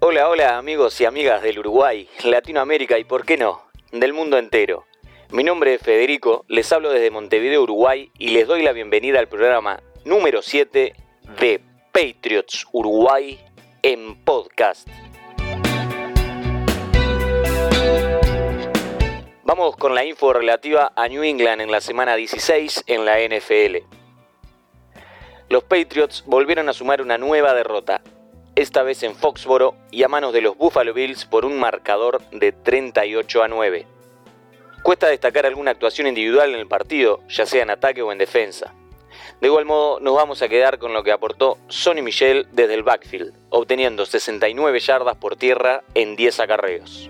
Hola, hola amigos y amigas del Uruguay, Latinoamérica y por qué no, del mundo entero. Mi nombre es Federico, les hablo desde Montevideo, Uruguay y les doy la bienvenida al programa número 7 de Patriots Uruguay en podcast. Vamos con la info relativa a New England en la semana 16 en la NFL. Los Patriots volvieron a sumar una nueva derrota, esta vez en Foxboro y a manos de los Buffalo Bills por un marcador de 38 a 9. Cuesta destacar alguna actuación individual en el partido, ya sea en ataque o en defensa. De igual modo, nos vamos a quedar con lo que aportó Sonny Michel desde el backfield, obteniendo 69 yardas por tierra en 10 acarreos.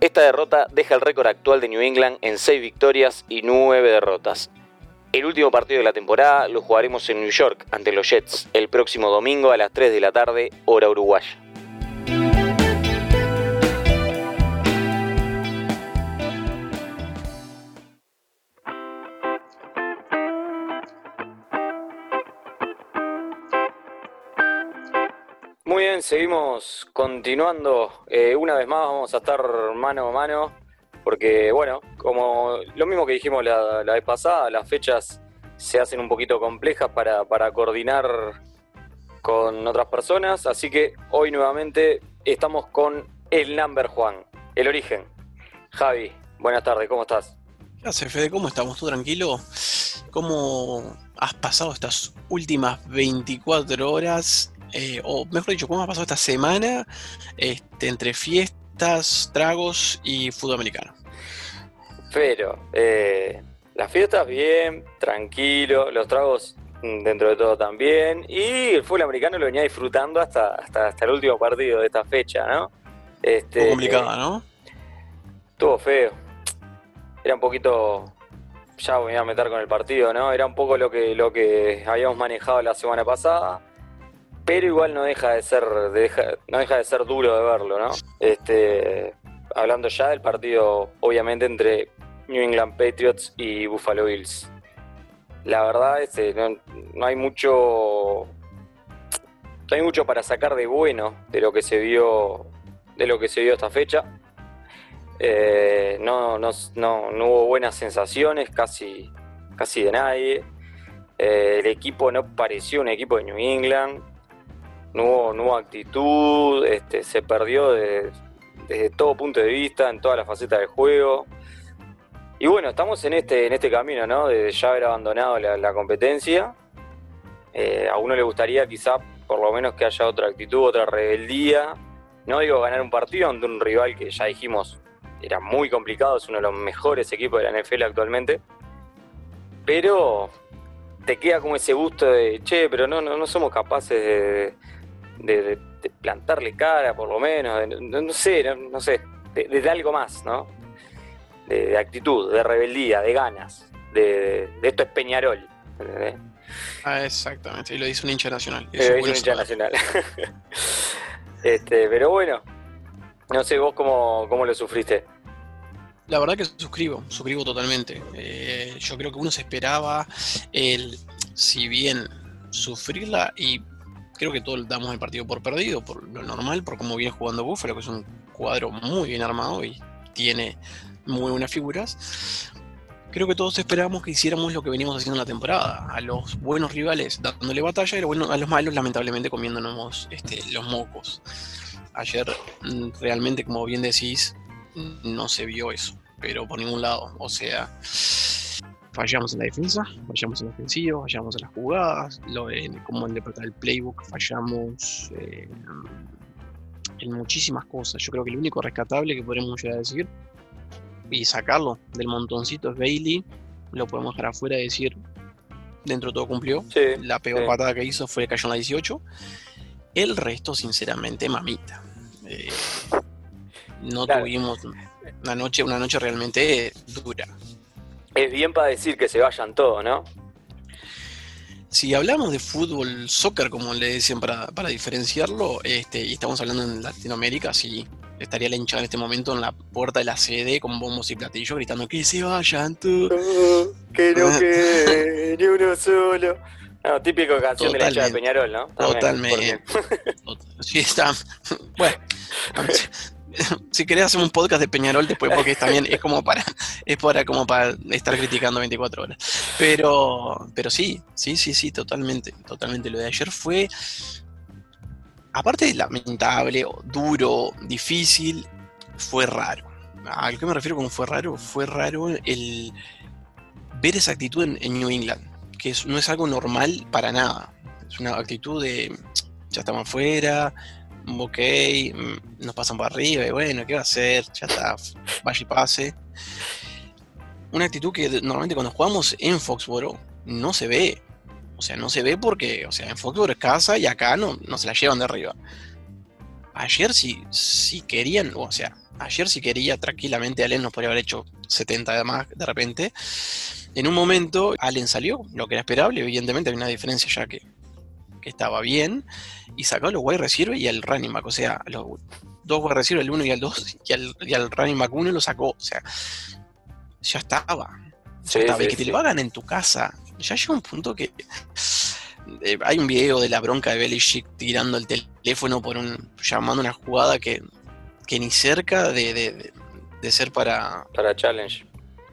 Esta derrota deja el récord actual de New England en 6 victorias y 9 derrotas. El último partido de la temporada lo jugaremos en New York ante los Jets el próximo domingo a las 3 de la tarde, hora uruguaya. Muy bien, seguimos continuando. Eh, una vez más vamos a estar mano a mano, porque bueno, como lo mismo que dijimos la, vez pasada, las fechas se hacen un poquito complejas para, para coordinar con otras personas, así que hoy nuevamente estamos con el number Juan, el origen. Javi, buenas tardes, ¿cómo estás? ¿Qué haces, Fede? ¿Cómo estamos? ¿Tú tranquilo? ¿Cómo has pasado estas últimas 24 horas? Eh, o mejor dicho, ¿cómo has pasado esta semana este, entre fiestas, tragos y fútbol americano? Pero, eh, las fiestas bien, tranquilo, los tragos dentro de todo también, y el fútbol americano lo venía disfrutando hasta, hasta, hasta el último partido de esta fecha, ¿no? Este, Fue complicada, ¿no? Estuvo feo. Era un poquito. Ya voy a meter con el partido, ¿no? Era un poco lo que, lo que habíamos manejado la semana pasada. Pero igual no deja de ser. no deja de ser duro de verlo, ¿no? Este. Hablando ya del partido, obviamente, entre New England Patriots y Buffalo Bills. La verdad, este, no, no hay mucho. No hay mucho para sacar de bueno de lo que se vio. De lo que se vio esta fecha. Eh, no, no, no, no hubo buenas sensaciones, casi, casi de nadie. Eh, el equipo no pareció un equipo de New England. No hubo, actitud, este, se perdió de- desde todo punto de vista, en todas las facetas del juego. Y bueno, estamos en este, en este camino, ¿no? De ya haber abandonado la, la competencia. Eh, a uno le gustaría quizá por lo menos que haya otra actitud, otra rebeldía. No digo ganar un partido ante un rival que ya dijimos era muy complicado, es uno de los mejores equipos de la NFL actualmente. Pero te queda como ese gusto de, che, pero no, no, no somos capaces de, de- plantarle cara, por lo menos, de- no, no sé, no, no sé, de, de algo más, ¿no? De, actitud, de rebeldía, de ganas, de, esto es Peñarol. ¿entendés? Ah, exactamente, y lo dice un hincha nacional. Un hincha nacional. este, pero bueno, no sé vos cómo, cómo lo sufriste. La verdad que suscribo, suscribo totalmente. Eh, yo creo que uno se esperaba el, si bien sufrirla y creo que todos damos el partido por perdido, por lo normal, por cómo viene jugando Buffalo, que es un cuadro muy bien armado y tiene muy buenas figuras. Creo que todos esperábamos que hiciéramos lo que venimos haciendo en la temporada, a los buenos rivales dándole batalla y a los, buenos- a los malos lamentablemente comiéndonos este, los mocos. Ayer mm, realmente, como bien decís, no se vio eso, pero por ningún lado. O sea, fallamos en la defensa, fallamos en la ofensiva, fallamos en las jugadas, lo en cómo interpretar el playbook, fallamos eh, en muchísimas cosas. Yo creo que lo único rescatable que podremos llegar a decir y sacarlo del montoncito es Bailey, lo podemos dejar afuera y decir, dentro de todo cumplió. Sí, La peor sí. patada que hizo fue cayó en la 18. El resto, sinceramente, mamita. Eh, no Claro. tuvimos una noche, una noche realmente dura. Es bien para decir que se vayan todos, ¿no? Si hablamos de fútbol, soccer, como le decían para, para diferenciarlo, este, y estamos hablando en Latinoamérica, sí. estaría la hinchada en este momento en la puerta de la sede con bombos y platillos gritando que se vayan tú. que no quede ni uno solo. No, típico canción de la hinchada de Peñarol, ¿no? Totalmente. Sí, está. Bueno, si querés hacer un podcast de Peñarol después porque también es como para es para como para estar criticando 24 horas. Pero pero sí, sí, sí, sí, totalmente, totalmente lo de ayer fue aparte de lamentable, duro, difícil, fue raro. ¿A qué me refiero con fue raro? Fue raro el ver esa actitud en, New England, que no es algo normal para nada. Es una actitud de ya estamos afuera, ok, mm, nos pasan para arriba y bueno, ¿qué va a hacer? Ya está, vaya y pase. Una actitud que normalmente cuando jugamos en Foxboro no se ve. O sea, no se ve porque, o sea, en Foxboro es casa y acá no, no se la llevan de arriba. Ayer sí, sí querían, o sea, ayer sí quería tranquilamente, Allen nos podría haber hecho 70 de más de repente. En un momento, Allen salió, lo que era esperable, evidentemente había una diferencia ya que, que estaba bien, y sacó a los wide receiver y al running back, o sea, los dos wide receiver, el 1 y el 2, y al, y al running back 1 lo sacó, o sea, ya estaba. Ya estaba. y que te lo hagan en tu casa ya llega un punto que eh, hay un video de la bronca de Belichick tirando el teléfono por un llamando una jugada que, que ni cerca de, de, ser para para challenge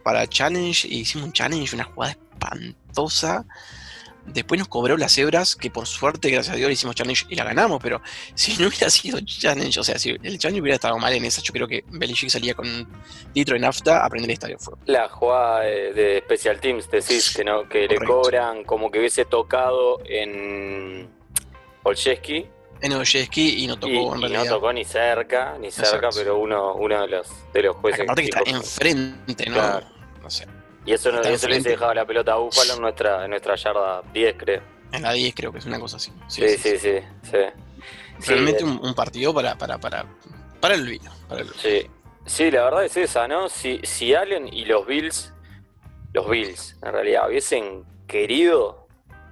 para challenge y hicimos un challenge una jugada espantosa Después nos cobró las hebras, que por suerte, gracias a Dios, le hicimos challenge y la ganamos, pero si no hubiera sido challenge, o sea, si el challenge hubiera estado mal en esa, yo creo que Belichick salía con un litro de nafta a prender el estadio fuego. La jugada de, Special Teams, decís, que, no, que le cobran como que hubiese tocado en Olszewski. En Olszewski y no tocó en realidad. no tocó ni cerca, ni cerca, pero uno, uno de los, de los jueces. Aparte que está enfrente, ¿no? No sé. Y eso, no, eso le hubiese dejado la pelota a Búfalo en nuestra, en nuestra yarda 10, creo. En la 10 creo que es una cosa así. Sí, sí, sí. sí, Realmente un, partido para, para, para, para el vino. Sí. sí, la verdad es esa, ¿no? Si, si Allen y los Bills, los Bills en realidad, hubiesen querido,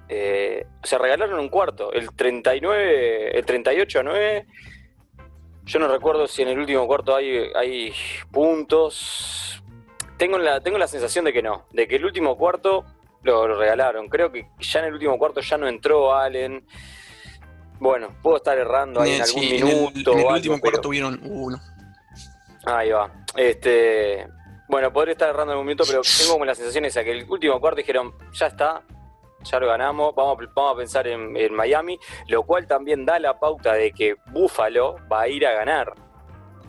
eh, o sea, regalaron un cuarto, el 39, el 38 a 9. Yo no recuerdo si en el último cuarto hay, hay puntos, tengo la, tengo la sensación de que no, de que el último cuarto lo, regalaron. Creo que ya en el último cuarto ya no entró Allen. Bueno, puedo estar errando ahí en algún minuto. En el, último cuarto tuvieron uno. Ahí va. Este, bueno, podría estar errando en algún minuto, pero tengo como la sensación esa, que el último cuarto dijeron, ya está, ya lo ganamos, vamos, vamos a pensar en, Miami, lo cual también da la pauta de que Buffalo va a ir a ganar.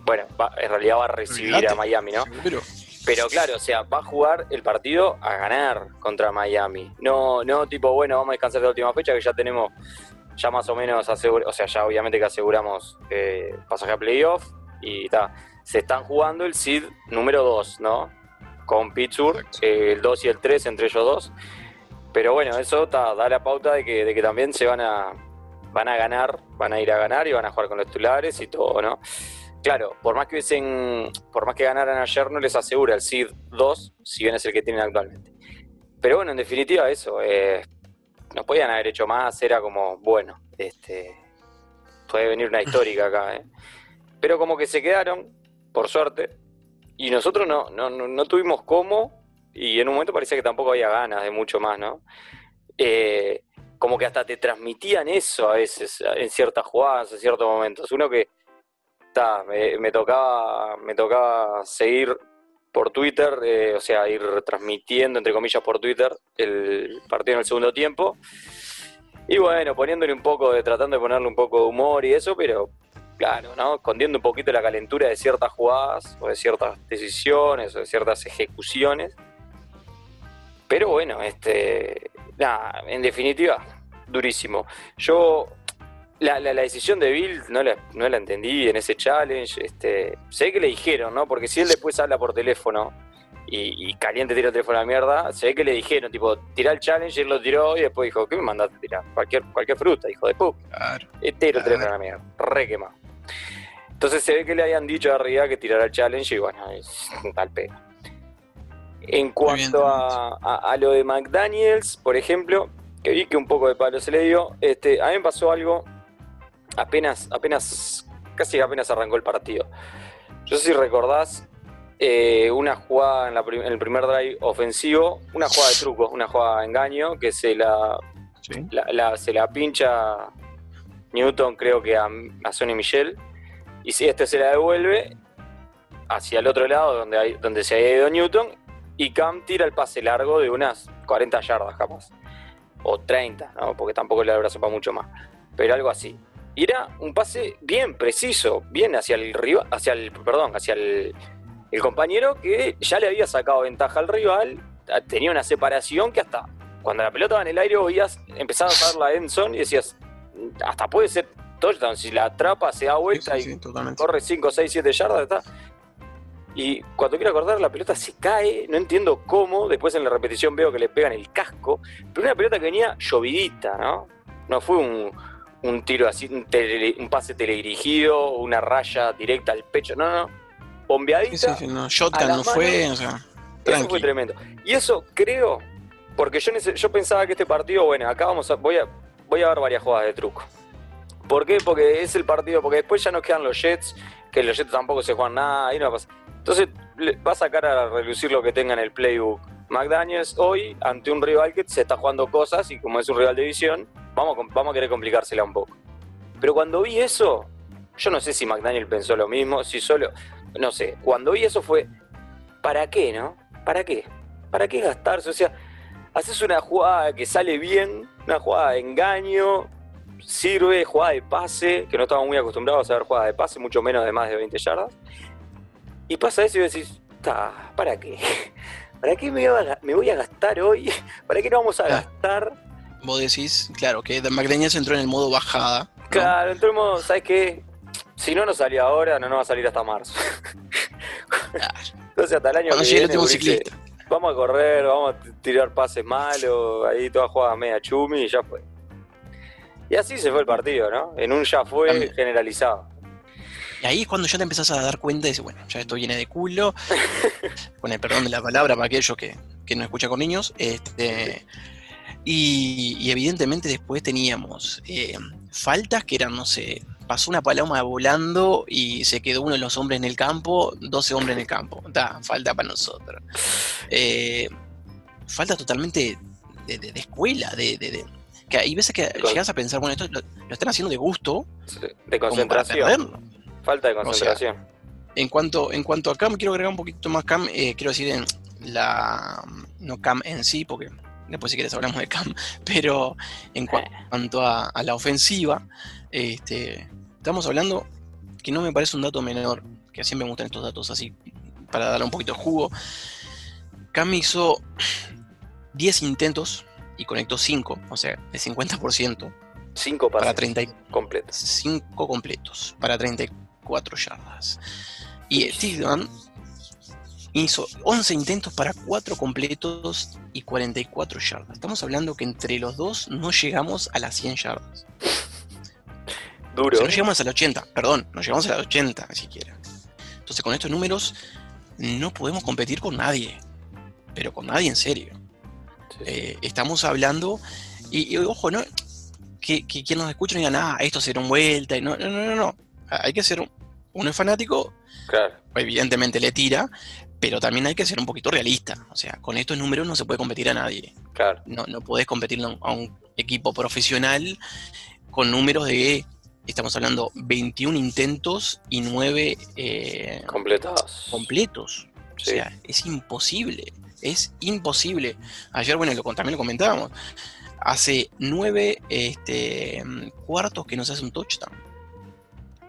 Bueno, en realidad va a recibir a Miami, ¿no? Pero pero claro, o sea, va a jugar el partido a ganar contra Miami. No, no tipo, bueno, vamos a descansar de la última fecha que ya tenemos, ya más o menos asegurado, o sea, ya obviamente que aseguramos eh, pasaje a playoff y está. Se están jugando el seed número 2, ¿no? Con Pittsburgh, eh, el 2 y el 3 entre ellos dos. Pero bueno, eso da la pauta de que, de que también se van a, van a ganar, van a ir a ganar y van a jugar con los titulares y todo, ¿no? Claro, por más que hubiesen, por más que ganaran ayer, no les asegura el SID 2, si bien es el que tienen actualmente. Pero bueno, en definitiva, eso. Eh, nos podían haber hecho más, era como, bueno, este puede venir una histórica acá, ¿eh? Pero como que se quedaron, por suerte, y nosotros no, no, no, tuvimos cómo, y en un momento parecía que tampoco había ganas de mucho más, ¿no? Eh, como que hasta te transmitían eso a veces, en ciertas jugadas, en ciertos momentos. Uno que me, tocaba, me tocaba seguir por Twitter, eh, o sea, ir transmitiendo, entre comillas, por Twitter el partido en el segundo tiempo. Y bueno, poniéndole un poco, de, tratando de ponerle un poco de humor y eso, pero claro, ¿no? Escondiendo un poquito la calentura de ciertas jugadas, o de ciertas decisiones, o de ciertas ejecuciones. Pero bueno, este, en definitiva, durísimo. Yo la, la, decisión de Bill no la, no la entendí en ese challenge. Este, sé que le dijeron, ¿no? Porque si él después habla por teléfono y, caliente tira el teléfono a la mierda, sé que le dijeron, tipo, tira el challenge, y él lo tiró y después dijo, ¿qué me mandaste a tirar? Cualquier, cualquier fruta, hijo de puta. Claro. Este el teléfono a la mierda, re quemado. Entonces se ve que le habían dicho a arriba que tirara el challenge y bueno, es tal pena. En cuanto a, a, a, lo de McDaniels, por ejemplo, que vi que un poco de palo se le dio, este, a mí me pasó algo apenas, apenas, casi apenas arrancó el partido. Yo sé si recordás eh, una jugada en, la en el primer drive ofensivo, una jugada de truco, una jugada de engaño, que se la, Sí. la- la- se la pincha Newton, creo que a, a Sonny Michel, y si este se la devuelve hacia el otro lado donde, hay, donde se había ido Newton, y Cam tira el pase largo de unas 40 yardas capaz, o 30, ¿no? porque tampoco le brazo para mucho más, pero algo así. Y era un pase bien preciso, bien hacia el rival, hacia el, perdón, hacia el, el compañero que ya le había sacado ventaja al rival, tenía una separación que hasta cuando la pelota va en el aire veías, empezabas a ver la end zone y decías, hasta puede ser touchdown, si la atrapa se da vuelta Sí, y sí, corre 5, 6, 7 yardas, está. Y cuando quiero acordar, la pelota se cae, no entiendo cómo. Después en la repetición veo que le pegan el casco. Pero una pelota que venía llovidita, ¿no? No fue un, un tiro así, un, tele- un pase teledirigido, una raya directa al pecho. No, no. Bombeadita. Sí, sí, no, Shotgun no fue, o sea, Eso fue tremendo. Y eso creo, porque yo, yo pensaba que este partido, bueno, acá vamos a, voy a, voy a ver varias jugadas de truco. ¿Por qué? Porque es el partido, porque después ya nos quedan los Jets, que los Jets tampoco se juegan nada, ahí no va a pasar. Entonces le- va a sacar a relucir lo que tenga en el playbook. McDaniels hoy, ante un rival que se está jugando cosas, y como es un rival de división, vamos, vamos a querer complicársela un poco. Pero cuando vi eso, yo no sé si McDaniel pensó lo mismo, si solo, no sé, cuando vi eso fue, ¿para qué, no? ¿Para qué? ¿Para qué gastarse? O sea, haces una jugada que sale bien, una jugada de engaño, sirve, jugada de pase, que no estamos muy acostumbrados a ver jugadas de pase, mucho menos de más de 20 yardas. Y pasa eso y decís, "Ta, ¿para qué? ¿Para qué me voy, a, gastar hoy? ¿Para qué no vamos a gastar? Vos decís, claro, que Dan McDaniels entró en el modo bajada. ¿no? Claro, entremos, ¿sabes qué? Si no nos salió ahora, no nos va a salir hasta marzo. Claro. Entonces hasta el año Cuando que el viene, gurises, ciclista. vamos a correr, vamos a tirar pases malos, ahí toda jugada media chumi y ya fue. Y así se fue el partido, ¿no? En un ya fue También. generalizado. Y ahí es cuando ya te empezás a dar cuenta y dices, bueno, ya esto viene de culo. con el perdón de la palabra para aquellos que, que no escuchan con niños. Este, y, y evidentemente después teníamos eh, faltas que eran, no sé, pasó una paloma volando y se quedó uno de los hombres en el campo, 12 hombres en el campo. Da, falta para nosotros. Eh, falta totalmente de, de- de escuela, de, de- de- que hay veces que Con- llegas a pensar, bueno, esto lo, lo están haciendo de gusto, De concentración. Falta de sea, concentración. En cuanto, en cuanto a Cam, quiero agregar un poquito más Cam, eh, quiero decir en la no Cam en sí, porque después si quieres hablamos de Cam, pero en cua- cuanto a, a la ofensiva, este, estamos hablando que no me parece un dato menor, que siempre me gustan estos datos así, para darle un poquito de jugo. Cam hizo 10 intentos y conectó 5, o sea, de 50%, Cinco para pases 30, completos. 5 completos para 34 yardas. Y Steedman hizo 11 intentos para 4 completos y 44 yardas. Estamos hablando que entre los dos no llegamos a las 100 yardas. O Duro. sea, no llegamos a las 80, perdón, no llegamos a las 80 ni siquiera. Entonces con estos números no podemos competir con nadie. Pero con nadie en serio. Sí. Eh, estamos hablando, y, y ojo, ¿no? Que, que quien nos escuche no digan, ah, esto se dieron vuelta. y No, no, no, no, no. Hay que ser, un- uno es fanático, Claro. evidentemente le tira, pero también hay que ser un poquito realista. O sea, con estos números no se puede competir a nadie. Claro. No, no podés competir a un, equipo profesional con números de, estamos hablando, 21 intentos y 9 eh, Completados. completos. O sea, es imposible. Es imposible. Ayer, bueno, lo, también lo comentábamos. Hace nueve este, cuartos que no se hace un touchdown.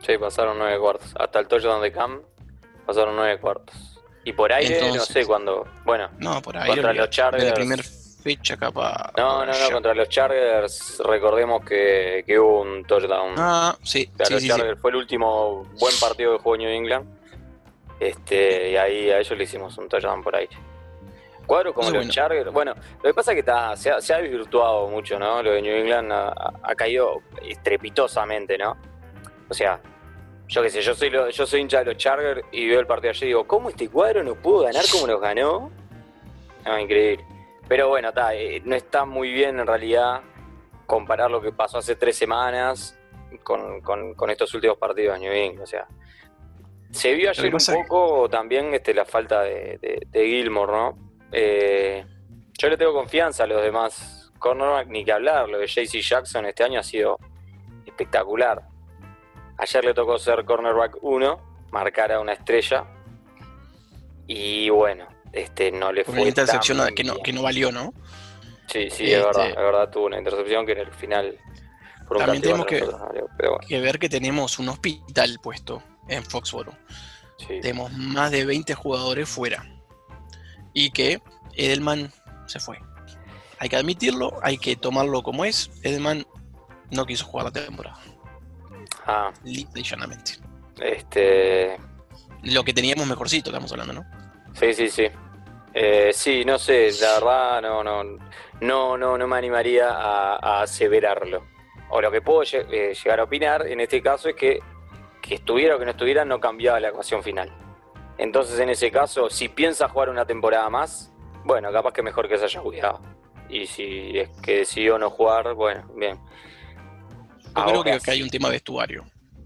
Sí, pasaron nueve cuartos. Hasta el touchdown de Cam pasaron nueve cuartos. Y por aire, no sé cuándo. Bueno, No, por ahí. Contra los Chargers. De la primera fecha, capaz. no, no, no, ya. contra los Chargers, recordemos que, que hubo un touchdown. Ah, sí, O sea, sí, los sí, sí. Chargers fue el último buen partido que jugó New England. Este, y ahí a ellos le hicimos un touchdown por ahí. Cuadros como los bueno. Chargers. Bueno, lo que pasa es que está, se, ha, se ha desvirtuado mucho, ¿no? Lo de New England ha caído estrepitosamente, ¿no? O sea, yo qué sé, yo soy, lo- yo soy hincha de los Chargers y veo el partido ayer y digo, ¿cómo este cuadro no pudo ganar como nos ganó? No, increíble. Pero bueno, está, eh, no está muy bien en realidad comparar lo que pasó hace tres semanas con, con- con estos últimos partidos de New England. O sea, Se vio ayer un poco también este, la falta de, de, Gilmore, ¿no? Eh, yo le tengo confianza a los demás cornerback, ni que hablar. Lo de JC Jackson este año ha sido espectacular. Ayer le tocó ser cornerback 1, marcar a una estrella. Y bueno, este no le fue. Una intercepción que no, que no valió, ¿no? Sí, sí, es verdad, este, es verdad, tuvo una intercepción que en el final. también tenemos que, ver que tenemos un hospital puesto en Foxboro. Tenemos más de 20 jugadores fuera. Y que Edelman se fue. Hay que admitirlo, hay que tomarlo como es. Edelman no quiso jugar la temporada. Ah. Lisa llanamente. Este. Lo que teníamos mejorcito, estamos hablando, ¿no? Sí, sí, sí. Eh, sí, no sé, la verdad no, no, no, no, no me animaría a, aseverarlo. O lo que puedo eh, llegar a opinar en este caso es que que estuviera o que no estuviera no cambiaba la ecuación final. Entonces en ese caso, si piensa jugar una temporada más, bueno, capaz que mejor que se haya cuidado. Y si es que decidió no jugar, bueno, bien. Yo creo que, hay un tema vestuario.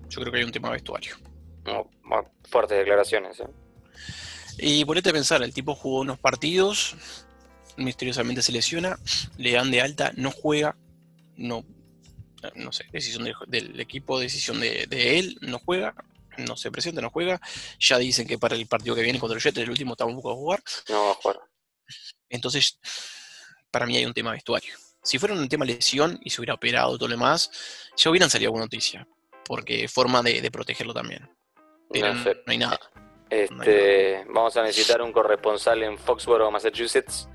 Yo creo que hay un tema vestuario. fuertes declaraciones. ¿eh? Y ponete a pensar, el tipo jugó unos partidos, misteriosamente se lesiona, le dan de alta, no juega, no, no sé, decisión del, equipo, decisión de, él, no juega, no se presenta, no juega. Ya dicen que para el partido que viene contra el Jet, el último tampoco va a jugar. No va a jugar. Entonces, para mí hay un tema vestuario. Si fuera un tema lesión y se hubiera operado todo lo demás, ya hubieran salido alguna noticia. Porque forma de, protegerlo también. Pero no, hay nada. Este, vamos a necesitar un corresponsal en Foxborough, Massachusetts.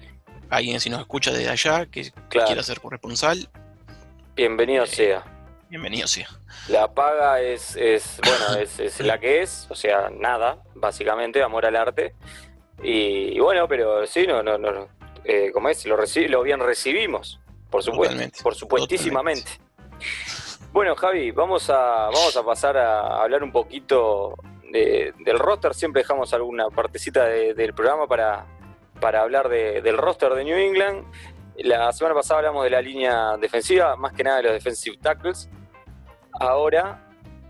Alguien si nos escucha desde allá que quiera ser corresponsal. Bienvenido eh, sea. Bienvenido sea. La paga es, es bueno, es, la que es, o sea, nada, básicamente, amor al arte. Y, bueno, pero sí, no, no, no, eh, como es, lo, lo bien recibimos, por supuesto, por supuestísimamente. Bueno, Javi, vamos a, vamos a pasar a hablar un poquito del roster. Siempre dejamos alguna partecita del programa para, para hablar del roster de New England. La semana pasada hablamos de la línea defensiva, más que nada de los defensive tackles. Ahora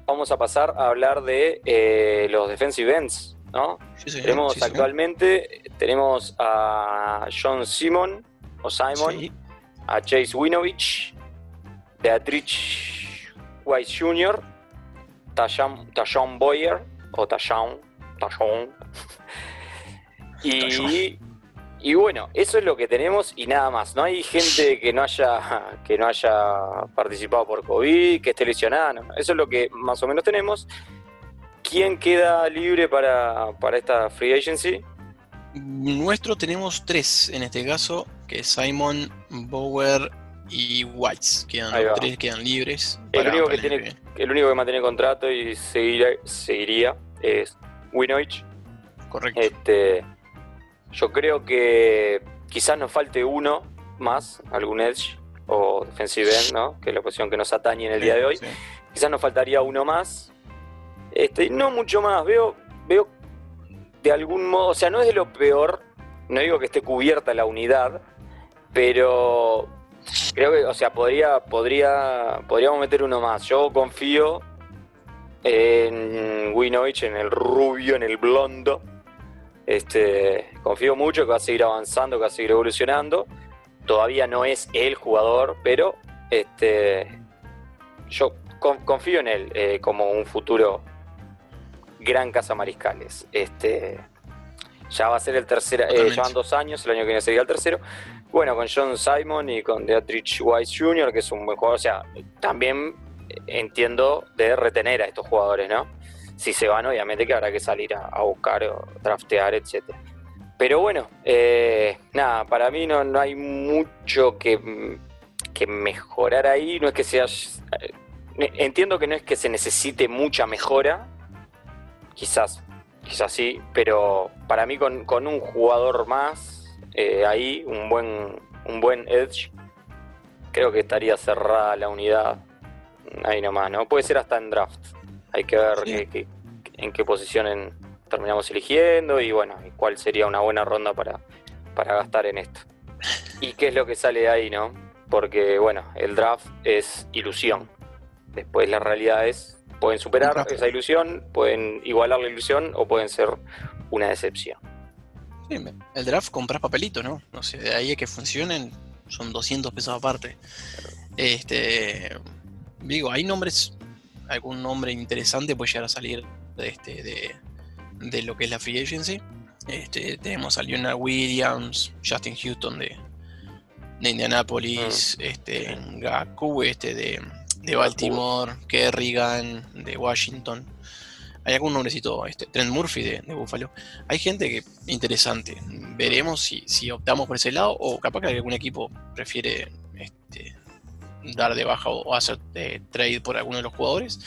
vamos a pasar a hablar de eh, los defensive ends, ¿no? tenemos actualmente, tenemos a John Simon, o Simon, a Chase Winovich, Beatrice Weiss Jr., Tashawn Boyer, o Tashawn, Tashawn, y y bueno, eso es lo que tenemos y nada más. No hay gente que no haya, que no haya participado por COVID, que esté lesionada. Eso es lo que más o menos tenemos. ¿Quién queda libre para, esta free agency? Nuestro tenemos tres en este caso, que es Simon, Bower y Whites. Quedan tres quedan libres. El, único que tiene, el único que mantiene contrato y seguiría es Winovich. Correcto. Este, yo creo que quizás nos falte uno más, algún edge o defensive end, ¿no? que es la posición que nos atañe en el día de hoy. Quizás nos faltaría uno más. Este, no mucho más. Veo, veo de algún modo, o sea, no es de lo peor, no digo que esté cubierta la unidad, pero creo que, o sea, podría, podría, podríamos meter uno más. Yo confío en Winovich, en el rubio, en el blondo, este, confío mucho que va a seguir avanzando, que va a seguir evolucionando. Todavía no es el jugador, pero este, yo confío en él eh, como un futuro gran casa mariscales. Este, ya va a ser el tercero, eh, llevan dos años, el año que viene sería el tercero. Bueno, con John Simon y con Dietrich Weiss Jr., que es un buen jugador. O sea, también entiendo de retener a estos jugadores, ¿no? si se van, obviamente que habrá que salir a, buscar o draftear, etcétera. Pero bueno, eh, nada, para mí no, no hay mucho que, que, mejorar ahí. No es que sea. Eh, entiendo que no es que se necesite mucha mejora. Quizás, quizás sí, pero para mí con, un jugador más eh, ahí, un buen, un buen edge, creo que estaría cerrada la unidad. Ahí nomás, ¿no? Puede ser hasta en draft. Hay que ver en qué posición terminamos eligiendo y bueno, cuál sería una buena ronda para, para gastar en esto. ¿Y qué es lo que sale de ahí, no? Porque bueno, el draft es ilusión. Después la realidad es Pueden superar esa ilusión, pueden igualar la ilusión o pueden ser una decepción. el draft compras papelito, ¿no? No sé, de ahí a que funcionen son 200 pesos aparte. Este, digo, hay nombres, algún nombre interesante puede llegar a salir de, este, de, lo que es la free agency. Este, tenemos a Leonard Williams, Justin Houston de, de Indianapolis, mm. este, Gaku este de, de Baltimore, Kerrigan de Washington. Hay algún nombrecito, este, Trent Murphy de, de, Buffalo. Hay gente que interesante. Veremos si, si, optamos por ese lado o capaz que algún equipo prefiere este, dar de baja o, hacer eh, trade por alguno de los jugadores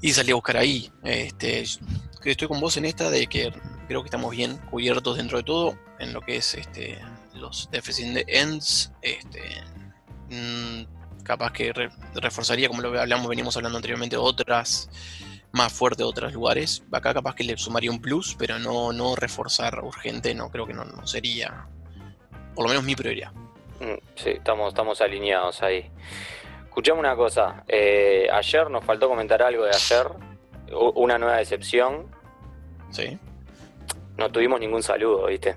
y salir a buscar ahí. Este, estoy con vos en esta de que creo que estamos bien cubiertos dentro de todo en lo que es este, los deficit ends. Este, mm, capaz que reforzaría, como lo hablamos, venimos hablando anteriormente, otras más fuertes de otros lugares. Acá capaz que le sumaría un plus, pero no, no reforzar urgente, no creo que no, no sería, por lo menos mi prioridad. Mm, sí, estamos, estamos alineados ahí. Escuchame una cosa, eh, ayer nos faltó comentar algo de ayer, una nueva decepción. Sí. No tuvimos ningún saludo, ¿viste?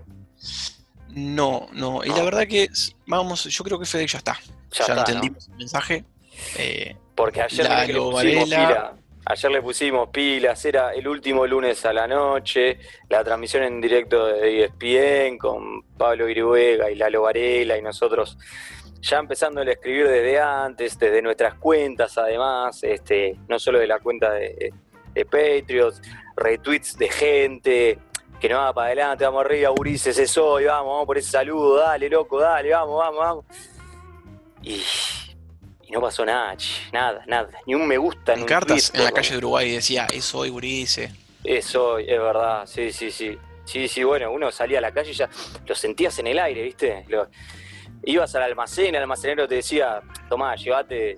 No, no, y la verdad que, vamos, yo creo que Fede ya está. Ya, entendimos el mensaje. Eh, Porque ayer le pusimos pila, ayer le pusimos pilas, era el último lunes a la noche, la transmisión en directo de ESPN con Pablo Iruega y Lalo Varela y nosotros ya empezando a escribir desde antes, desde nuestras cuentas además, este, no solo de la cuenta de, Patriots, retweets de gente, que no va para adelante, vamos arriba, Urises, eso hoy, vamos, vamos por ese saludo, dale, loco, dale, vamos, vamos, vamos. Y, no pasó nada, nada, nada, ni un me gusta. En, cartas en la calle de Uruguay decía, es hoy, Urises. Es hoy, es verdad, sí, sí, sí. Sí, sí, bueno, uno salía a la calle y ya lo sentías en el aire, ¿viste? ibas al almacén, el almacenero te decía, tomá, llévate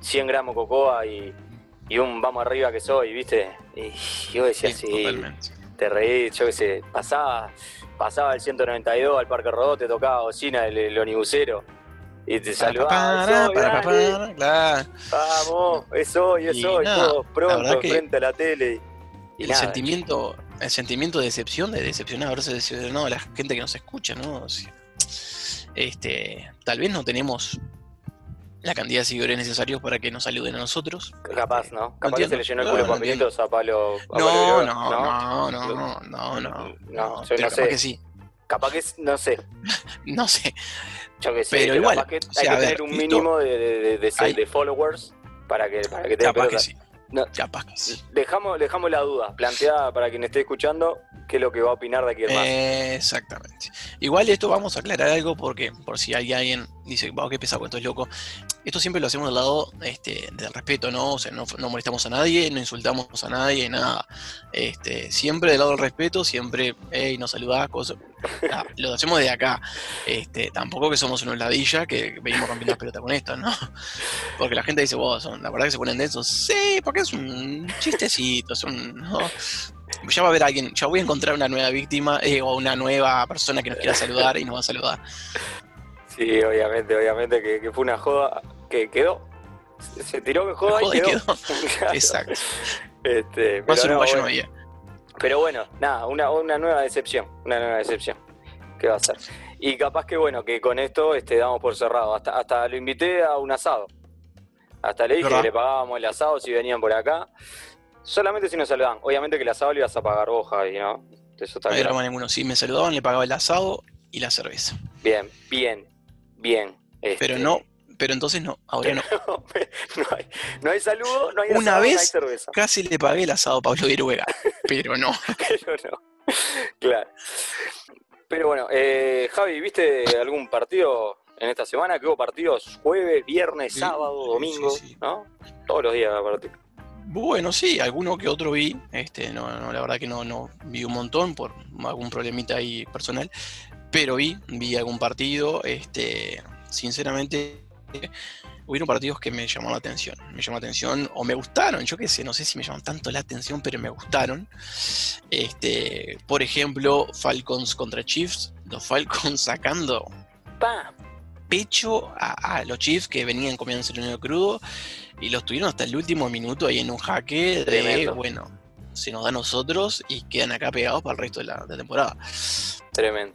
100 gramos de cocoa y, un vamos arriba que soy, ¿viste? Y yo decía, sí, te reí, yo qué sé, pasaba, pasaba el 192 al Parque Rodó, te tocaba bocina el, el onibusero y te saludaba. Vamos, es hoy, es hoy, todos pronto frente a la tele. Y el sentimiento, el sentimiento de decepción, de decepcionar, haberse decepcionado a la gente que nos escucha, ¿no? Este, tal vez no tenemos la cantidad de seguidores necesarios para que nos saluden a nosotros. Capaz, ¿no? Capaz que se le llenó el culo no, a Pablo. no, no, no, no, no, no, no, capaz sé. que sí. Capaz que, no sé. no sé. Yo que sé, pero, igual, hay que tener un mínimo de, de, de, de, followers para que, para que te Capaz que sí. Capaz que sí. Dejamos, dejamos la duda planteada para quien esté escuchando qué es lo que va a opinar de aquí más. exactamente. Igual esto vamos a aclarar algo porque por si hay alguien dice, wow, qué pesado, esto es loco. Esto siempre lo hacemos del lado este, del respeto, ¿no? O sea, no, molestamos a nadie, no insultamos a nadie, nada. Este, siempre del lado del respeto, siempre, hey, nos saludás, cosas. lo hacemos de acá. Este, tampoco que somos una ladilla que venimos rompiendo las pelotas con esto, ¿no? Porque la gente dice, wow, son, la verdad que se ponen de eso. Sí, porque es un chistecito, es un. ¿no? Ya va a haber alguien, ya voy a encontrar una nueva víctima eh, o una nueva persona que nos quiera saludar y nos va a saludar. Sí, obviamente, obviamente que, fue una joda que quedó. Se tiró que joda, y quedó. Exacto. Este, Más uruguayo no había. Pero bueno, nada, una, una nueva decepción. Una nueva decepción. ¿Qué va a ser? Y capaz que bueno, que con esto este, damos por cerrado. Hasta, hasta lo invité a un asado. Hasta le dije que le pagábamos el asado si venían por acá. Solamente si nos saludaban. Obviamente que el asado le ibas a pagar vos, Javi, ¿no? Eso está no claro. ninguno. Si me saludaban, le pagaba el asado y la cerveza. Bien, bien, bien. Pero no, pero entonces no, ahora no. no, hay, no hay saludo, no hay Una vez no hay cerveza. casi le pagué el asado a Pablo Viruega, pero no. pero no, claro. Pero bueno, eh, Javi, ¿viste algún partido en esta semana? Que hubo partidos jueves, viernes, sábado, domingo, ¿no? Todos los días partido. Bueno, sí, alguno que otro vi, este, no, no, la verdad que no, no vi un montón por algún problemita ahí personal, pero vi, vi algún partido, este, sinceramente, hubieron partidos que me llamaron la atención, me llamó la atención o me gustaron, yo qué sé, no sé si me llaman tanto la atención, pero me gustaron. Este, por ejemplo, Falcons contra Chiefs, los Falcons sacando pecho a, los Chiefs que venían comiendo el crudo y los tuvieron hasta el último minuto ahí en un jaque de, bueno, se nos da a nosotros y quedan acá pegados para el resto de la, temporada. Tremendo.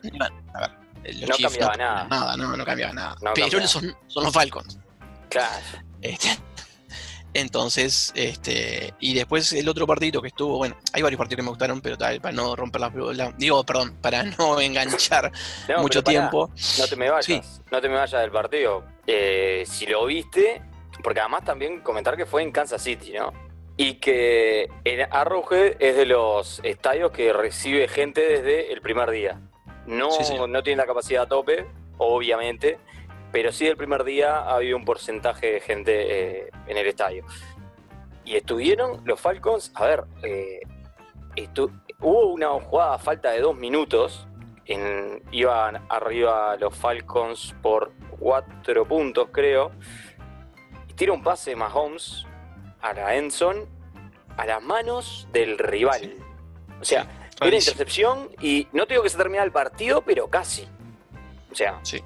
a ver, no cambiaba nada. Nada, no, no cambiaba nada. Pero Son, son, los Falcons. Claro. Este, entonces, este, y después el otro partido que estuvo, bueno, hay varios partidos que me gustaron, pero tal, para no romper la, digo, perdón, para no enganchar mucho tiempo. no te me vayas, no te me vayas del partido. Eh, si lo viste, porque además también comentar que fue en Kansas City, ¿no? Y que en Arrowhead es de los estadios que recibe gente desde el primer día. No, no tiene la capacidad a tope, obviamente, pero sí el primer día ha habido un porcentaje de gente eh, en el estadio. Y estuvieron los Falcons, a ver, eh, hubo una jugada a falta de dos minutos, en, iban arriba los Falcons por cuatro puntos creo, tira un pase Mahomes a la Enson a las manos del rival. O sea, una intercepción y no tengo que se termina el partido, pero casi. O sea, sí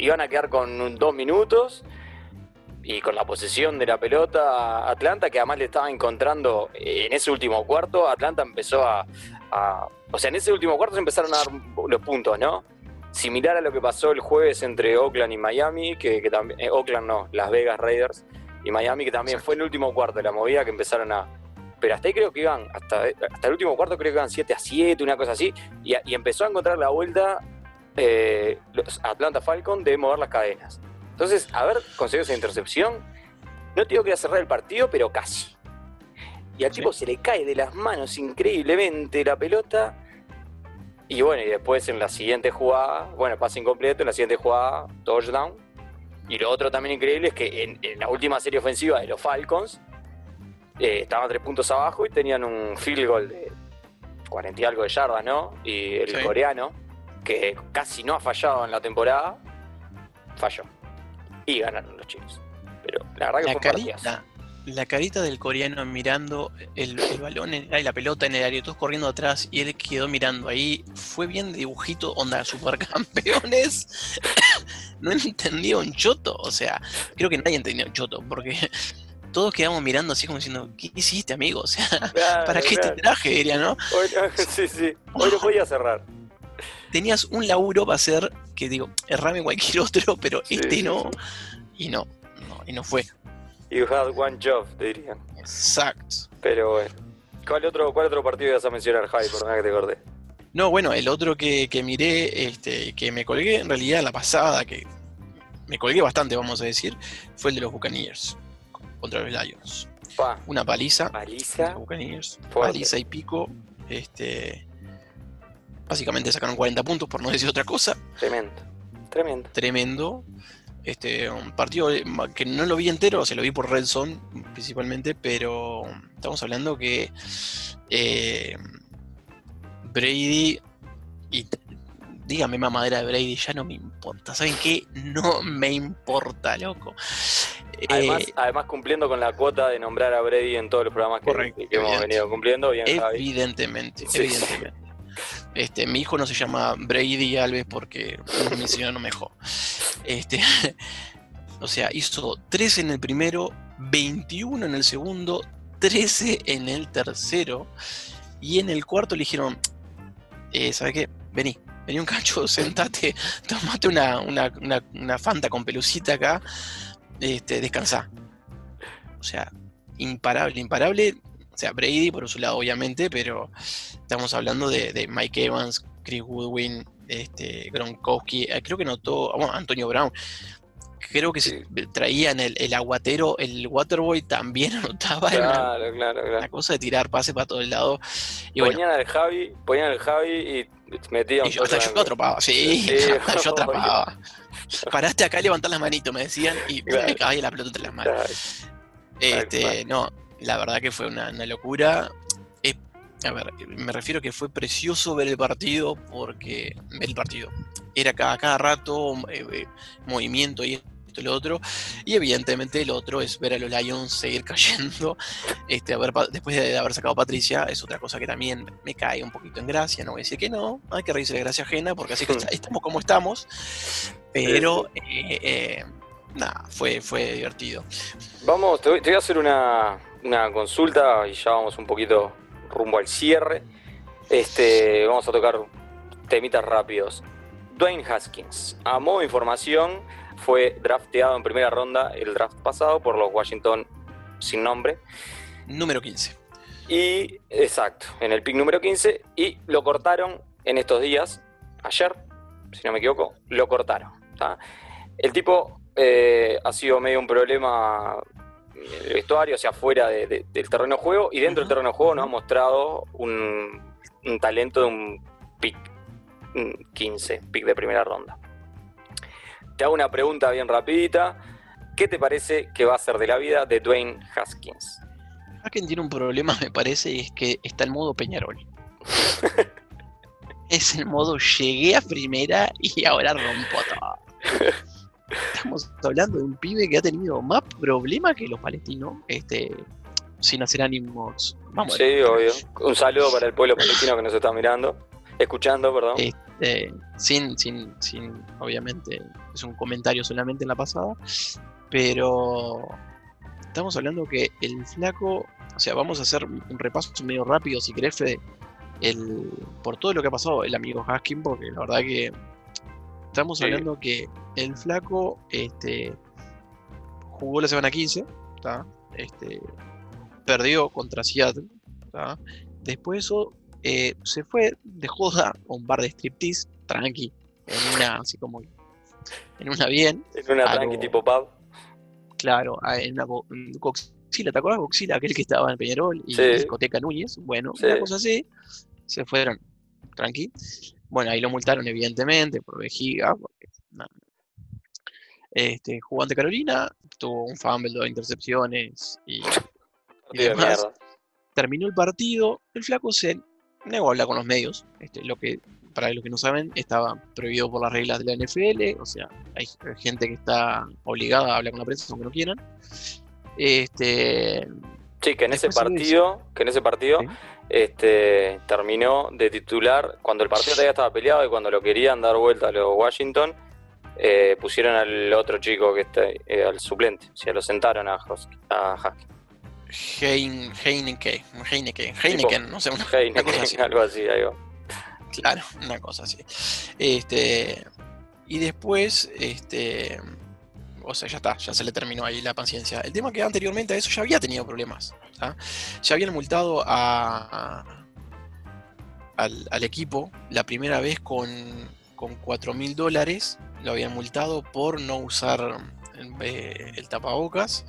iban a quedar con dos minutos y con la posesión de la pelota Atlanta, que además le estaba encontrando en ese último cuarto, Atlanta empezó a, O sea, en ese último cuarto se empezaron a dar los puntos, ¿no? Similar a lo que pasó el jueves entre Oakland y Miami, que, también... Eh, Oakland no, Las Vegas Raiders y Miami, que también fue el último cuarto de la movida que empezaron a... Pero hasta ahí creo que iban, hasta, hasta el último cuarto creo que iban 7 a 7, una cosa así, y, y empezó a encontrar la vuelta eh, los Atlanta Falcon de mover las cadenas. Entonces, haber conseguido esa intercepción, no digo que cerrar el partido, pero casi. Y al tipo se le cae de las manos increíblemente la pelota. Y bueno, y después en la siguiente jugada, bueno, pase incompleto, en la siguiente jugada, touchdown. Y lo otro también increíble es que en, la última serie ofensiva de los Falcons, eh, estaban tres puntos abajo y tenían un field goal de 40 y algo de yardas, ¿no? Y el coreano que casi no ha fallado en la temporada, falló. Y ganaron los chicos. Pero la verdad que la carita, La carita del coreano mirando el, balón, en, la pelota en el área, todos corriendo atrás y él quedó mirando ahí. Fue bien dibujito, onda supercampeones. no entendió un choto. O sea, creo que nadie entendió un choto, porque todos quedamos mirando así como diciendo, ¿qué hiciste, amigo? O sea, ¿para qué te traje? Diría, ¿no? sí, sí. Hoy lo voy a cerrar tenías un laburo para hacer que digo, errame cualquier otro, pero este no, y no, y no fue. You had one job, te dirían. Exacto. Pero bueno. ¿Cuál otro, cuál otro partido ibas a mencionar, Jai? Perdona que te acordé. No, bueno, el otro que, que miré, este, que me colgué en realidad la pasada, que me colgué bastante, vamos a decir, fue el de los Buccaneers contra los Lions. Una paliza. Paliza. Buccaneers. Paliza y pico. Este, Básicamente sacaron 40 puntos, por no decir otra cosa. Tremendo. Tremendo. Tremendo. Este, un partido que no lo vi entero, se lo vi por Red Zone principalmente, pero estamos hablando que eh, Brady y dígame mamadera de Brady, ya no me importa. ¿Saben qué? No me importa, loco. Además, eh, además, cumpliendo con la cuota de nombrar a Brady en todos los programas que, hemos venido cumpliendo, bien, Evidentemente, evidentemente. Este, mi hijo no se llama Brady Alves porque mi no me dejó. Este, o sea, hizo 13 en el primero, 21 en el segundo, 13 en el tercero. Y en el cuarto le dijeron, eh, ¿sabe qué? Vení, vení un cacho, sentate, tomate una, una, fanta con pelucita acá, este, descansá. O sea, imparable, imparable sea, Brady por su lado, obviamente, pero estamos hablando de, Mike Evans, Chris Woodwin, este, Gronkowski, eh, creo que notó, bueno, Antonio Brown. Creo que se traían el, aguatero, el Waterboy también anotaba claro, claro, la cosa de tirar pase para todo el lado. Y ponían al Javi, ponían al Javi y metían y yo, hasta yo atrapaba, sí, yo atrapaba. Paraste acá y levantar las manitos, me decían, y me caía la pelota entre las manos. Este, no, la verdad que fue una, locura. Eh, a ver, me refiero que fue precioso ver el partido porque el partido era cada, cada rato eh, eh, movimiento y esto y lo otro. Y evidentemente el otro es ver a los Lions seguir cayendo. Este, a ver, después de haber sacado a Patricia, es otra cosa que también me cae un poquito en gracia. No voy a decir que no, hay que reírse de gracia ajena porque así que estamos como estamos. Pero Nada, fue, fue divertido. Vamos, te voy, te voy a hacer una, una consulta y ya vamos un poquito rumbo al cierre. Este, vamos a tocar temitas rápidos. Dwayne Haskins, a modo de información, fue drafteado en primera ronda el draft pasado por los Washington sin nombre. Número 15. Y, exacto, en el pick número 15. Y lo cortaron en estos días, ayer, si no me equivoco, lo cortaron. ¿tá? El tipo eh, ha sido medio un problema el vestuario, hacia afuera de- de- del terreno de juego, y dentro del terreno de juego nos ha mostrado un, un talento de un pick mm, 15, pick de primera ronda. Te hago una pregunta bien rapidita. ¿Qué te parece que va a ser de la vida de Dwayne Haskins? Haken tiene un problema, me parece, y es que está en modo Peñarol. es el modo llegué a primera y ahora rompo todo. Estamos hablando de un pibe que ha tenido más problemas que los palestinos, este, sin hacer ánimos. Vamos, Sí, obvio. Un saludo para el pueblo palestino que nos está mirando, escuchando, perdón. este, sin, sin, sin, obviamente, es un comentario solamente en la pasada, pero estamos hablando que el flaco, o sea, vamos a hacer un repaso medio rápido, si querés, Fede, el, por todo lo que ha pasado el amigo Haskin, porque la verdad que estamos Sí. hablando que el flaco este, jugó la semana 15, ¿tá? Este, perdió contra Seattle, ¿tá? después de eso eh, se fue de joda a un bar de striptease, tranqui, en una así como en una bien, En una tranqui tipo pub. claro, a- en una en Goxila, ¿te acuerdas de Goxila? Aquel que estaba en Peñarol y Sí. discoteca Núñez, bueno, una Sí. cosa así, se fueron tranqui. Bueno, ahí lo multaron evidentemente por vejiga, porque no. Este, jugó ante Carolina, tuvo un fumble, dos intercepciones y de demás. terminó el partido, el flaco se negó a hablar con los medios, este, lo que para los que no saben estaba prohibido por las reglas de la NFL, o sea, hay gente que está obligada a hablar con la prensa aunque no quieran. Este, Sí, que en ese partido, que en ese partido Sí. Este, terminó de titular cuando el partido todavía estaba peleado y cuando lo querían dar vuelta a los Washington, eh, pusieron al otro chico que está, eh, al suplente, o sea, lo sentaron a, Husky- a. Hein, Heineken, Heineken, Heineken, no sé, una, Heineken, una cosa así. algo así, ahí va. Claro, una cosa así. Este, y después, este, o sea, ya está, ya se le terminó ahí la paciencia. El tema que anteriormente a eso ya había tenido problemas. ¿Tá? Ya habían multado a, al, al equipo la primera vez con, con 4 mil dólares. Lo habían multado por no usar eh, el tapabocas.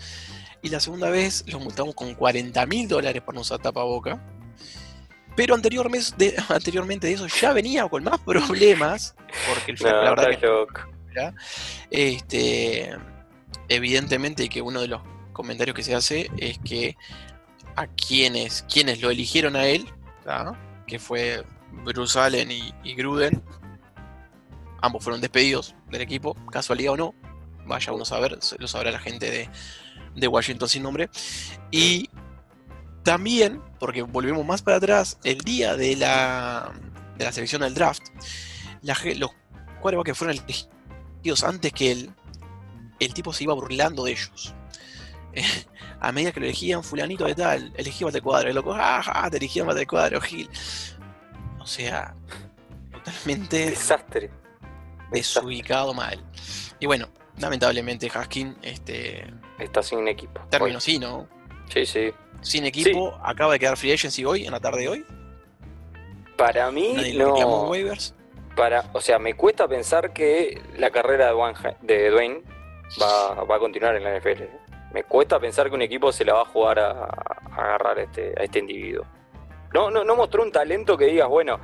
Y la segunda vez lo multamos con 40 mil dólares por no usar tapaboca. Pero anteriormente de, anteriormente de eso ya venía con más problemas. Porque el No, la verdad que este, evidentemente que uno de los comentarios que se hace es que a quienes, quienes lo eligieron a él, que fue Bruce Allen y, y Gruden, ambos fueron despedidos del equipo, casualidad o no, vaya uno a saber, lo sabrá la gente de, de Washington sin nombre. Y también, porque volvemos más para atrás, el día de la, de la selección del draft, la los quarterbacks que fueron elegidos antes que él, el tipo se iba burlando de ellos. a medida que lo elegían, fulanito de tal, elegí de cuadro, y loco, ah, te eligieron de cuadro, Gil. O sea, totalmente Desastre. desubicado mal. Y bueno, lamentablemente Haskin este, Está sin equipo. terminó así, ¿no? Sí, sí. Sin equipo, acaba de quedar free agency hoy, en la tarde de hoy. Para mí, Nadie no. waivers. Para, o sea, me cuesta pensar que la carrera de, Dwayne- de Dwayne va, va a continuar en la NFL. Me cuesta pensar que un equipo se la va a jugar a, agarrar a este, este individuo. No, no, mostró un talento que digas, bueno,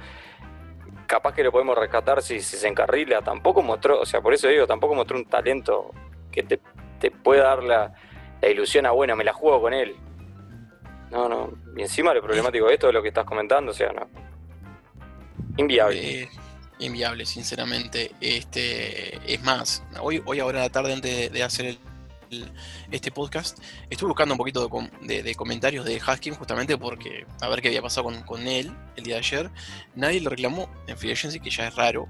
capaz que lo podemos rescatar si, se encarrila. Tampoco mostró, o sea, por eso digo, tampoco mostró un talento que te, te pueda dar la, ilusión a, bueno, me la juego con él. No, no. Y encima lo problemático de esto es lo que estás comentando, o sea, no. Inviable. Eh, inviable, sinceramente. Este, es más, hoy, hoy ahora la tarde antes de, hacer el- este podcast, estuve buscando un poquito de, com- de- de comentarios de Haskin justamente porque a ver qué había pasado con, con él el día de ayer. Nadie le reclamó en Free Agency, que ya es raro.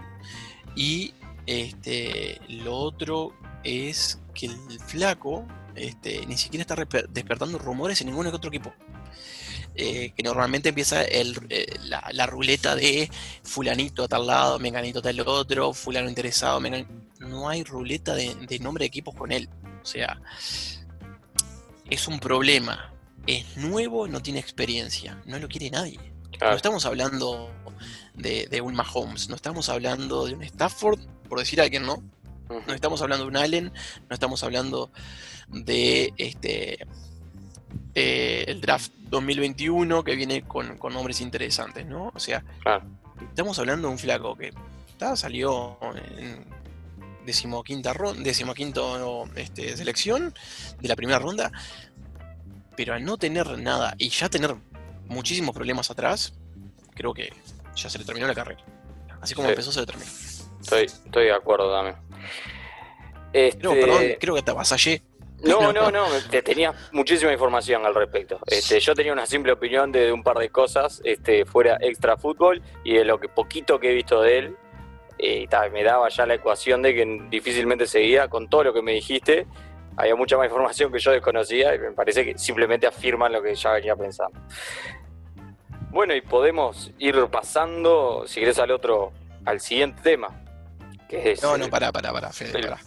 Y este, lo otro es que el flaco este, ni siquiera está despertando rumores en ningún otro equipo. Eh, que normalmente empieza el, eh, la, ruleta de fulanito a tal lado, menganito a tal otro, fulano interesado, no hay ruleta de, nombre de equipos con él. O sea, es un problema. Es nuevo, no tiene experiencia, no lo quiere nadie. No estamos hablando de, de un Mahomes, no estamos hablando de un Stafford, por decir a alguien, ¿no? No estamos hablando de un Allen, no estamos hablando de este eh, el draft 2021 que viene con, nombres interesantes, ¿no? O sea, estamos hablando de un flaco que salió en decimoquinta ronda, decimoquinto este, selección de la primera ronda, pero al no tener nada y ya tener muchísimos problemas atrás, creo que ya se le terminó la carrera. Así como empezó, se le terminó. Estoy, estoy de acuerdo también. No, perdón, este, creo que te avasallé. No, no, no, tenía muchísima información al respecto. Este, yo tenía una simple opinión de, un par de cosas este, fuera extra fútbol y de lo que poquito que he visto de él. Eh, me daba ya la ecuación de que difícilmente seguía con todo lo que me dijiste. Había mucha más información que yo desconocía y me parece que simplemente afirman lo que ya venía pensando. Bueno, y podemos ir pasando, si querés, al otro, al siguiente tema. Que es no, no, pará, pará, pará, Fede, pará.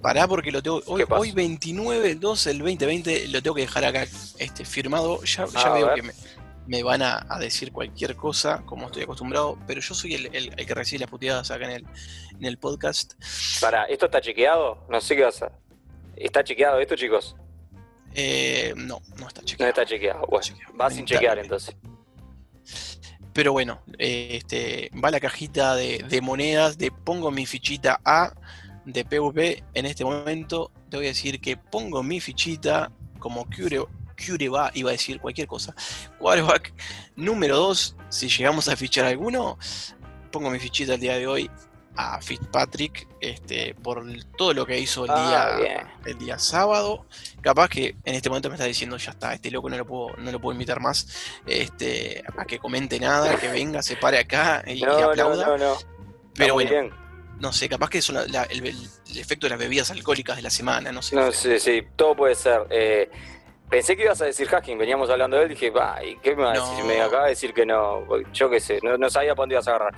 Pará porque lo tengo. Hoy, hoy 29 el 12 el 2020 lo tengo que dejar acá este, firmado. Ya, ya veo que me, van a, decir cualquier cosa, como estoy acostumbrado, pero yo soy el, que recibe las puteadas acá en el, en el podcast. Pará, ¿esto está chequeado? No sé qué vas a. ¿Está chequeado esto, chicos? Eh, no, no está chequeado. No está chequeado. Bueno, va sin chequear entonces. Pero bueno, este, va la cajita de, de monedas de pongo mi fichita A de PvP en este momento, te voy a decir que pongo mi fichita como Cure, va, iba a decir cualquier cosa. Quarterback número 2, si llegamos a fichar alguno, pongo mi fichita el día de hoy a Fitzpatrick este, por todo lo que hizo el, ah, día, el día sábado. Capaz que en este momento me está diciendo, ya está, este loco no lo puedo, no lo puedo invitar más este, a que comente nada, que venga, se pare acá y, aplauda. Pero bueno, no sé, capaz que es el, efecto de las bebidas alcohólicas de la semana, no sé. No sé, sí, todo puede ser. Eh, pensé que ibas a decir Hacking, veníamos hablando de él, dije, va, ¿y qué me va a decir? Me acaba de decir que no, yo qué sé, no, sabía para dónde ibas a agarrar.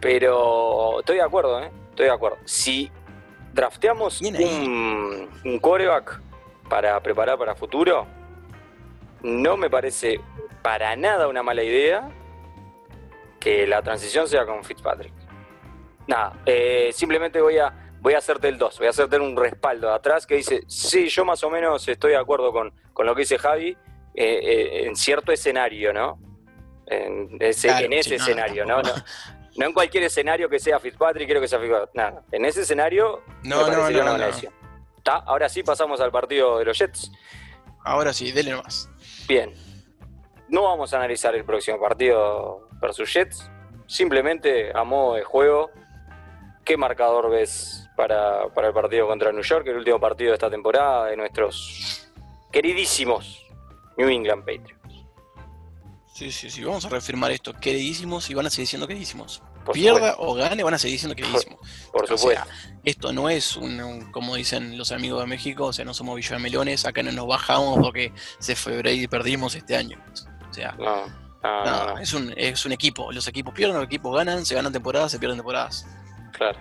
Pero estoy de acuerdo, ¿eh? Estoy de acuerdo. Si drafteamos un, un coreback para preparar para futuro, no me parece para nada una mala idea que la transición sea con Fitzpatrick. Nada, eh, simplemente voy a, voy a hacerte el 2, voy a hacerte un respaldo de atrás que dice, sí, yo más o menos estoy de acuerdo con, lo que dice Javi eh, eh, en cierto escenario, ¿no? En ese, escenario, ¿no? ¿no? en cualquier escenario que sea Fitzpatrick, quiero que sea Fitzpatrick. Nada, en ese escenario no, no, no, una. Ahora sí pasamos al partido de los Jets. Ahora sí, dele más. Bien. No vamos a analizar el próximo partido versus Jets. Simplemente a modo de juego ¿Qué marcador ves para, el partido contra New York, el último partido de esta temporada de nuestros queridísimos New England Patriots? Sí, sí, sí, vamos a reafirmar esto. Queridísimos y van a seguir siendo queridísimos. Pierda o gane, van a seguir siendo queridísimos. Por, supuesto. esto no es un, como dicen los amigos de México, o sea, no somos Villamelones, acá no nos bajamos porque se fue y perdimos este año. O sea, no, Es, un, es un equipo. Los equipos pierden, los equipos ganan, se ganan temporadas, se pierden temporadas. Claro,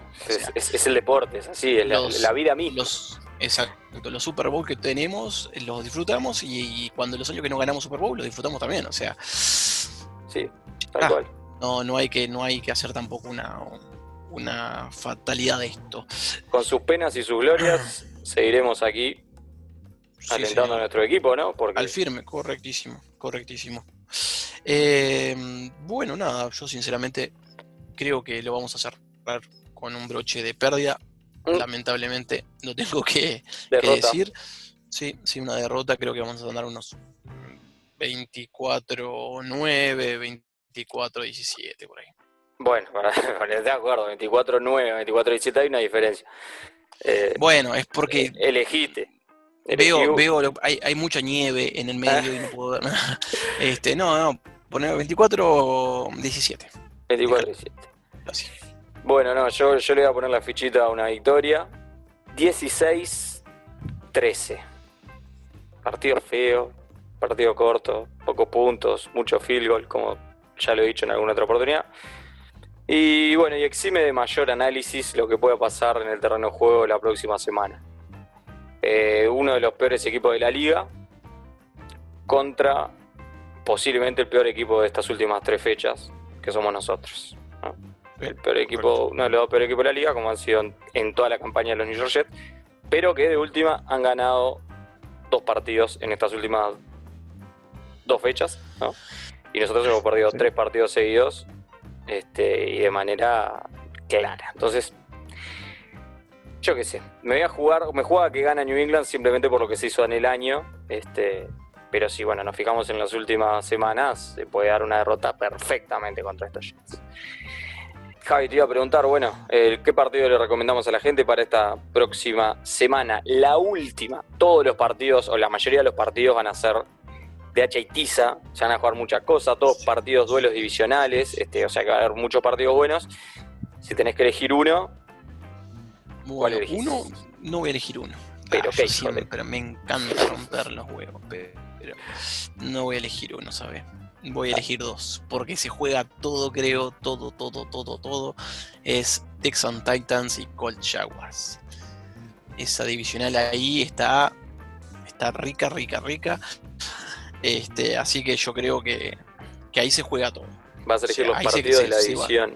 es, el deporte, es así, es la, vida misma. Los, exacto, los Super Bowl que tenemos los disfrutamos y, cuando los años que no ganamos Super Bowl los disfrutamos también, o sea. Sí, tal ah, cual. No, no, hay que, no hay que hacer tampoco una, una fatalidad de esto. Con sus penas y sus glorias, seguiremos aquí alentando a nuestro equipo, ¿no? Porque... Al firme, correctísimo, correctísimo. Eh, bueno, nada, yo sinceramente creo que lo vamos a hacer con un broche de pérdida. Mm. Lamentablemente no tengo que, decir. Sí, sí, una derrota. Creo que vamos a ganar unos 24-9, 24-17 por ahí. Bueno, de acuerdo, 24-9, 24-17 hay una diferencia. Eh, bueno, es porque. Eh, elegiste. Veo, veo hay, hay, mucha nieve en el medio y no puedo ver nada. Este, no, no, poner 24-17. 24-17. Así. Bueno, no, yo, yo le voy a poner la fichita a una victoria. 16-13. Partido feo, partido corto, pocos puntos, mucho field goal, como ya lo he dicho en alguna otra oportunidad. Y bueno, y exime de mayor análisis lo que pueda pasar en el terreno de juego la próxima semana. Eh, uno de los peores equipos de la liga contra posiblemente el peor equipo de estas últimas tres fechas, que somos nosotros. El peor equipo, uno de los peores equipos de la liga, como han sido en, toda la campaña de los New York Jets, pero que de última han ganado dos partidos en estas últimas dos fechas, Y nosotros hemos perdido tres partidos seguidos este, y de manera clara. Entonces, yo qué sé, me voy a jugar, me juega que gana New England simplemente por lo que se hizo en el año, este, pero si bueno, nos fijamos en las últimas semanas, se puede dar una derrota perfectamente contra estos Jets. Javi, te iba a preguntar, bueno, ¿qué partido le recomendamos a la gente para esta próxima semana? La última, todos los partidos, o la mayoría de los partidos van a ser de Hacha y Tiza, se van a jugar muchas cosas, todos partidos, duelos divisionales, este, o sea que va a haber muchos partidos buenos. Si tenés que elegir uno, ¿cuál elegís? Uno, no voy a elegir uno. Pero, ah, pero me encanta romper los huevos, pero no voy a elegir uno, ¿sabes? Voy a elegir dos, porque se juega todo, creo, todo, todo, todo, todo. Es Texan Titans y Colt Jaguars. Esa divisional ahí está, está rica, rica, rica. Este, así que yo creo que, ahí se juega todo. Vas a elegir los partidos de la división,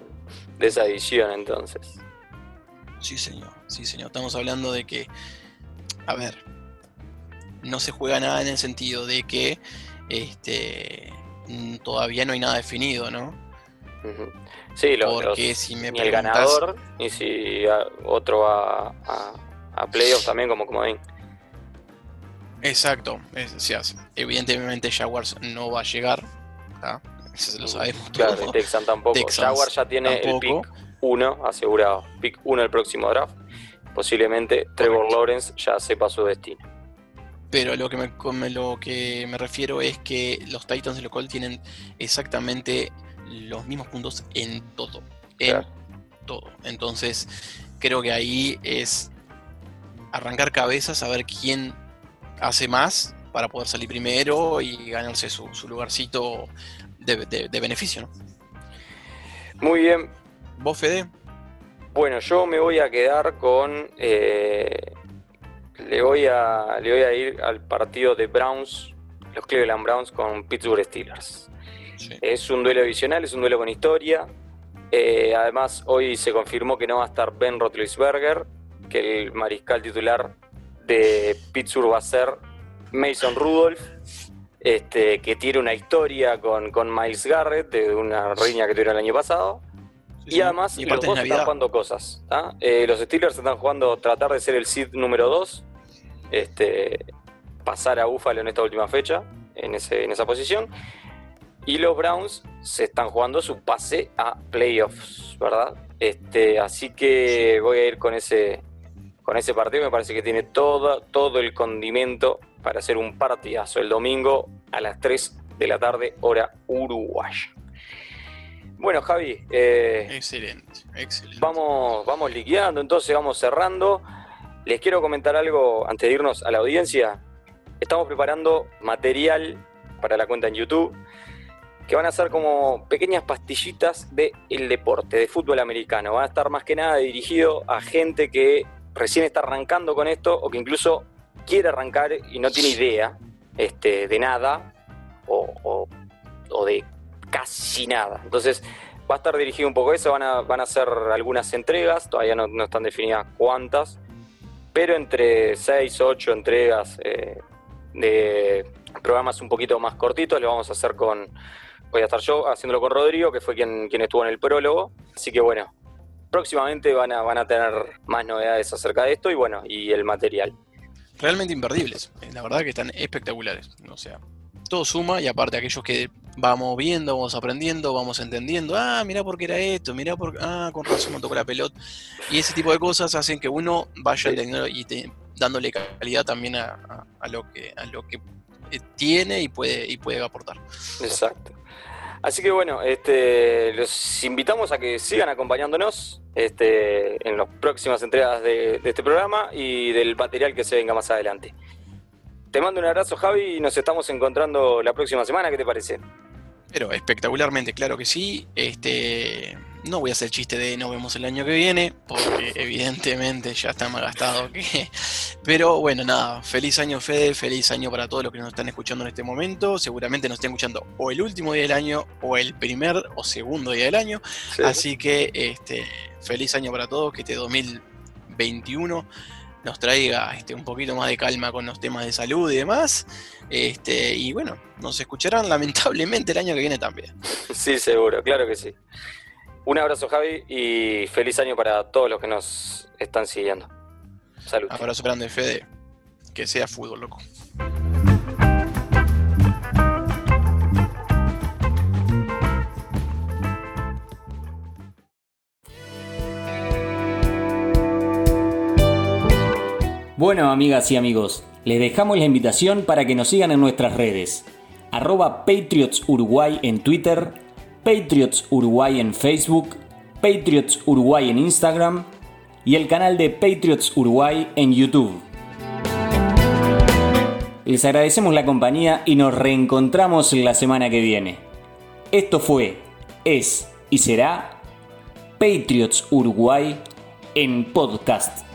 de esa división entonces. Sí, señor, sí, señor. Estamos hablando de que, a ver, no se juega nada en el sentido de que este, todavía no hay nada definido, ¿no? Sí, lo, Porque si me ni el ganador, ni si otro va a, a playoffs también como comodín. Exacto, evidentemente Jaguars no va a llegar, eso lo sabemos Claro, Texan tampoco. Jaguars ya tiene el pick 1 asegurado, pick 1 el próximo draft. Posiblemente Trevor Lawrence ya sepa su destino. Pero lo que, me, lo que me refiero es que los Titans de lo cual tienen exactamente los mismos puntos en todo. En todo. Entonces, creo que ahí es arrancar cabezas, a ver quién hace más para poder salir primero y ganarse su, lugarcito de, beneficio. ¿no? Muy bien. ¿Vos, Fede? Bueno, yo me voy a quedar con eh, le voy a, le voy a ir al partido de Browns, los Cleveland Browns con Pittsburgh Steelers. Es un duelo adicional, es un duelo con historia. Eh, además, hoy se confirmó que no va a estar Ben Roethlisberger, que el mariscal titular de Pittsburgh va a ser Mason Rudolph, este, que tiene una historia con, con Miles Garrett, de una riña que tuvieron el año pasado. y además, los dos están jugando cosas. Eh, los Steelers están jugando tratar de ser el seed número 2 este, pasar a Buffalo en esta última fecha, en, ese, en esa posición. Y los Browns se están jugando su pase a playoffs, ¿verdad? Este, así que voy a ir con ese, con ese partido. Me parece que tiene todo, todo el condimento para hacer un partidazo el domingo a las 3 de la tarde, hora uruguaya. Bueno, Javi. Eh, excelente, excelente. Vamos, vamos liquidando, entonces vamos cerrando. Les quiero comentar algo antes de irnos a la audiencia. Estamos preparando material para la cuenta en YouTube que van a ser como pequeñas pastillitas del el deporte, de fútbol americano. Van a estar más que nada dirigido a gente que recién está arrancando con esto o que incluso quiere arrancar y no tiene idea este, de nada o, de casi nada. Entonces va a estar dirigido un poco eso, van a, van a ser algunas entregas, todavía no están definidas cuántas, pero entre 6 o 8 entregas eh, de programas un poquito más cortitos, lo vamos a hacer con, voy a estar yo haciéndolo con Rodrigo, que fue quien, quien estuvo en el prólogo, así que bueno, próximamente van a, van a tener más novedades acerca de esto y bueno, y el material. Realmente imperdibles, eh, la verdad que están espectaculares, o sea, todo suma y aparte aquellos que vamos viendo, vamos aprendiendo, vamos entendiendo, ah, mira por qué era esto, mira por ah, con razón me tocó la pelota. Y ese tipo de cosas hacen que uno vaya entendiendo y dándole calidad también a, lo que a lo que eh, tiene y puede y puede aportar. Exacto. Así que bueno, este, los invitamos a que sigan acompañándonos este, en las próximas entregas de, de este programa y del material que se venga más adelante. Te mando un abrazo, Javi, y nos estamos encontrando la próxima semana. ¿Qué te parece? Pero espectacularmente, claro que sí. Este, no voy a hacer chiste de nos vemos el año que viene, porque evidentemente ya está más gastado. Pero bueno, nada, feliz año Fede, feliz año para todos los que nos están escuchando en este momento. Seguramente nos estén escuchando o el último día del año, o el primer o segundo día del año. Así que este, feliz año para todos, que este 2021 nos traiga este, un poquito más de calma con los temas de salud y demás. Este, y bueno, nos escucharán lamentablemente el año que viene también. Sí, seguro, claro que sí. Un abrazo, Javi, y feliz año para todos los que nos están siguiendo. Salud. Abrazo grande, Fede. Que sea fútbol, loco. Bueno, amigas y amigos, les dejamos la invitación para que nos sigan en nuestras redes. Arroba Patriots Uruguay en Twitter, Patriots Uruguay en Facebook, Patriots Uruguay en Instagram y el canal de Patriots Uruguay en YouTube. Les agradecemos la compañía y nos reencontramos la semana que viene. Esto fue, es y será Patriots Uruguay en podcast.